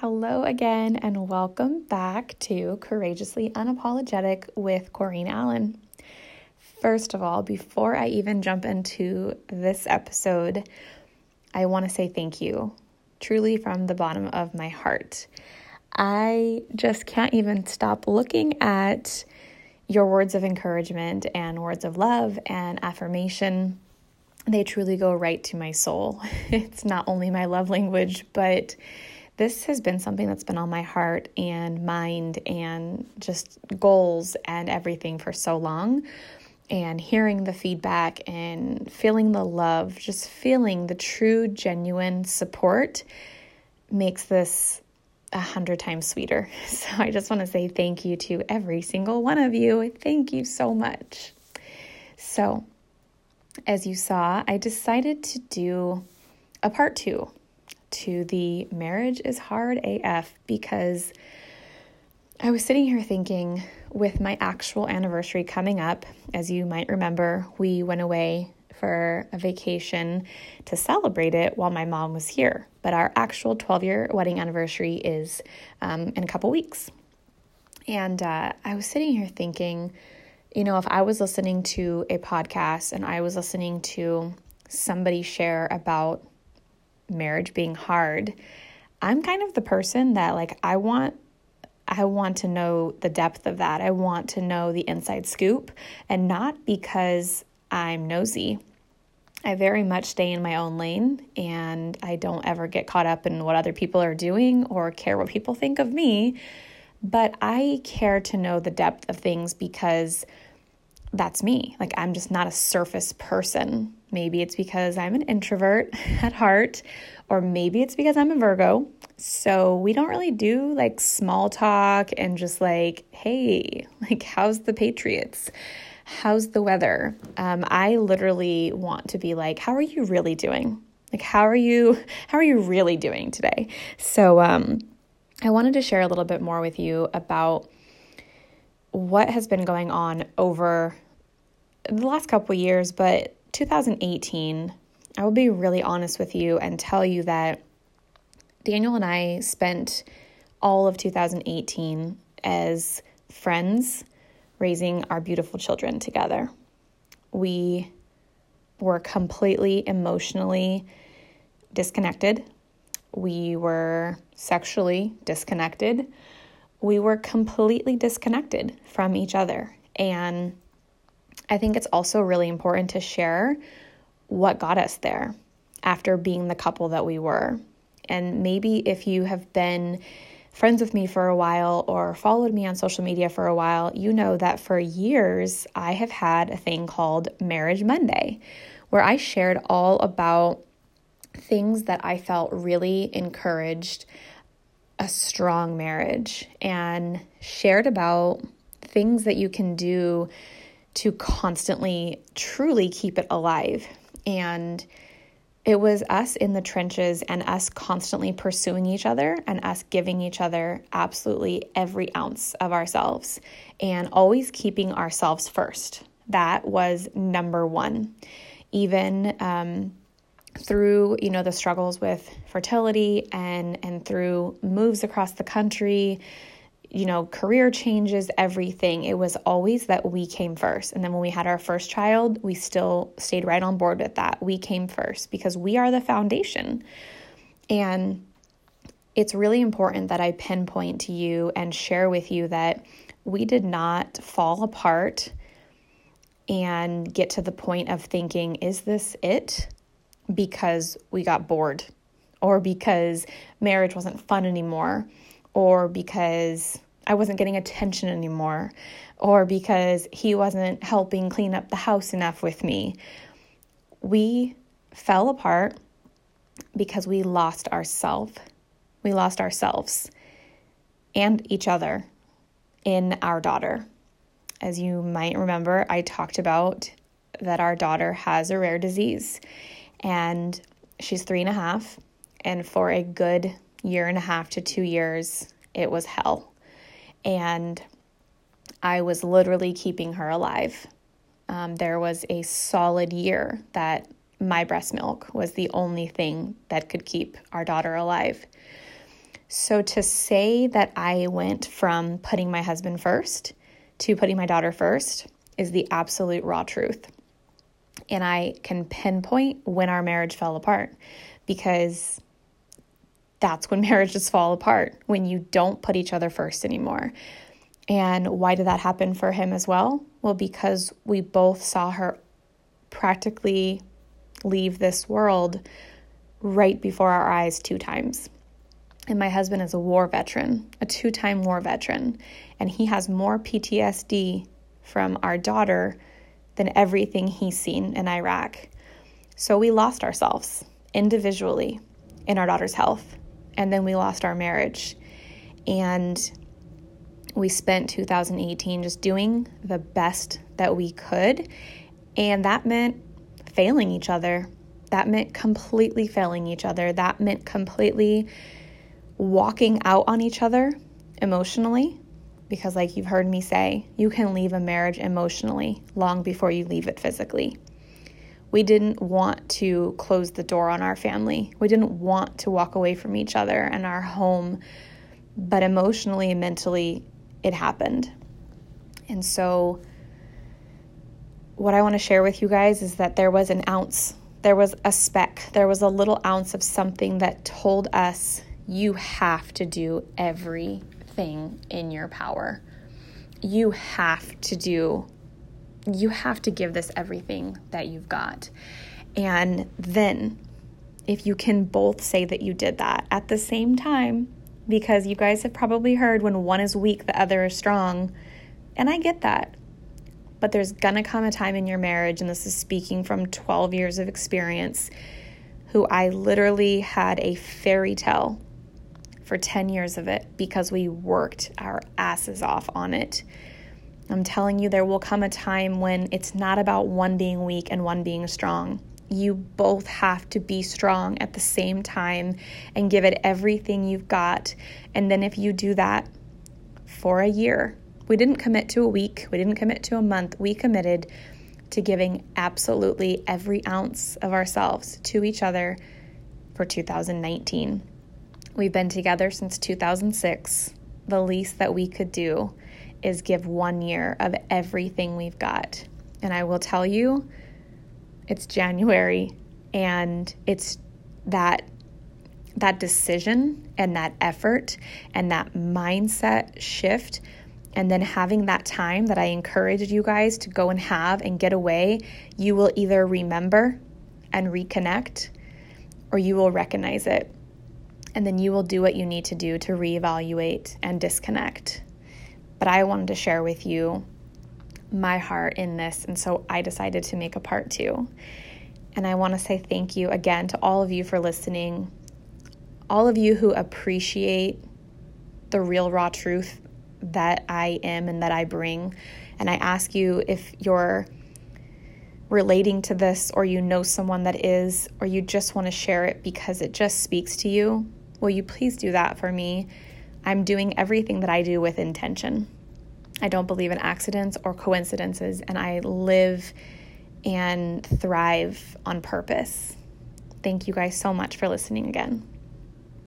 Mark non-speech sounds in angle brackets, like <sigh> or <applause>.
Hello again, and welcome back to Courageously Unapologetic with Corrine Allen. First of all, before I even jump into this episode, I want to say thank you, truly from the bottom of my heart. I just can't even stop looking at your words of encouragement and words of love and affirmation. They truly go right to my soul. <laughs> It's not only my love language, but this has been something that's been on my heart and mind and just goals and everything for so long. And hearing the feedback and feeling the love, just feeling the true, genuine support makes this a hundred times sweeter. <laughs> So I just want to say thank you to every single one of you. Thank you so much. So, as you saw, I decided to do a part two to the marriage is hard AF because I was sitting here thinking with my actual anniversary coming up, as you might remember, we went away for a vacation to celebrate it while my mom was here. But our actual 12 year wedding anniversary is um, in a couple weeks. And uh, I was sitting here thinking, you know, if I was listening to a podcast and I was listening to somebody share about marriage being hard, I'm kind of the person that like I want I want to know the depth of that. I want to know the inside scoop and not because I'm nosy. I very much stay in my own lane and I don't ever get caught up in what other people are doing or care what people think of me. But I care to know the depth of things because that's me. Like, I'm just not a surface person. Maybe it's because I'm an introvert <laughs> at heart, or maybe it's because I'm a Virgo. So we don't really do like small talk and just like, hey, <laughs> like, how's the Patriots? How's the weather? Um, I literally want to be like, how are you really doing? Like, how are you? <laughs> How are you really doing today? So, um, I wanted to share a little bit more with you about what has been going on over the last couple years, but 2018, I will be really honest with you and tell you that Daniel and I spent all of 2018 as friends raising our beautiful children together. We were completely emotionally disconnected. We were sexually disconnected. We were completely disconnected from each other. And I think it's also really important to share what got us there after being the couple that we were. And maybe if you have been friends with me for a while or followed me on social media for a while, you know that for years I have had a thing called Marriage Monday, where I shared all about things that I felt really encouraged a strong marriage and shared about things that you can do to constantly, truly keep it alive. And it was us in the trenches and us constantly pursuing each other and us giving each other absolutely every ounce of ourselves and always keeping ourselves first. That was number one. Even um, through you know the struggles with fertility and and through moves across the country you know, career changes, everything. It was always that we came first. And then when we had our first child, we still stayed right on board with that. We came first because we are the foundation. And it's really important that I pinpoint to you and share with you that we did not fall apart and get to the point of thinking, is this it? Because we got bored or because marriage wasn't fun anymore or because I wasn't getting attention anymore, or because he wasn't helping clean up the house enough with me. We fell apart because we lost ourselves. We lost ourselves and each other in our daughter. As you might remember, I talked about that our daughter has a rare disease and she's three and a half. And for a good year and a half to two years, it was hell. And I was literally keeping her alive. Um, there was a solid year that my breast milk was the only thing that could keep our daughter alive. So to say that I went from putting my husband first to putting my daughter first is the absolute raw truth. And I can pinpoint when our marriage fell apart because that's when <laughs> marriages fall apart, when you don't put each other first anymore. And why did that happen for him as well? Well, because we both saw her practically leave this world right before our eyes two times. And my husband is a war veteran, a two time war veteran, and he has more PTSD from our daughter than everything he's seen in Iraq. So we lost ourselves individually in our daughter's health, and then we lost our marriage. And we spent 2018 just doing the best that we could, and that meant failing each other. That meant completely failing each other. That meant completely walking out on each other emotionally because, like you've heard me say, you can leave a marriage emotionally long before you leave it physically. We didn't want to close the door on our family. We didn't want to walk away from each other and our home, but emotionally and mentally, it happened. And so, what I want to share with you guys is that there was an ounce, there was a speck, there was a little ounce of something that told us you have to do every everything in your power. You have to do, you have to give this everything that you've got. And then, if you can both say that you did that at the same time, because you guys have probably heard when one is weak, the other is strong. And I get that. But there's gonna come a time in your marriage, and this is speaking from 12 years of experience, who I literally had a fairy tale for 10 years of it because we worked our asses off on it. I'm telling you, there will come a time when it's not about one being weak and one being strong. You both have to be strong at the same time and give it everything you've got. And then, if you do that for a year, we didn't commit to a week, we didn't commit to a month, we committed to giving absolutely every ounce of ourselves to each other for 2019. We've been together since 2006. The least that we could do is give one year of everything we've got. And I will tell you, it's January and it's that that decision and that effort and that mindset shift and then having that time that I encouraged you guys to go and have and get away, you will either remember and reconnect or you will recognize it and then you will do what you need to do to reevaluate and disconnect. But I wanted to share with you my heart in this, and so I decided to make a part two. And I want to say thank you again to all of you for listening, all of you who appreciate the real, raw truth that I am and that I bring. And I ask you if you're relating to this, or you know someone that is, or you just want to share it because it just speaks to you, Will you please do that for me? I'm doing everything that I do with intention. I don't believe in accidents or coincidences, and I live and thrive on purpose. Thank you guys so much for listening again.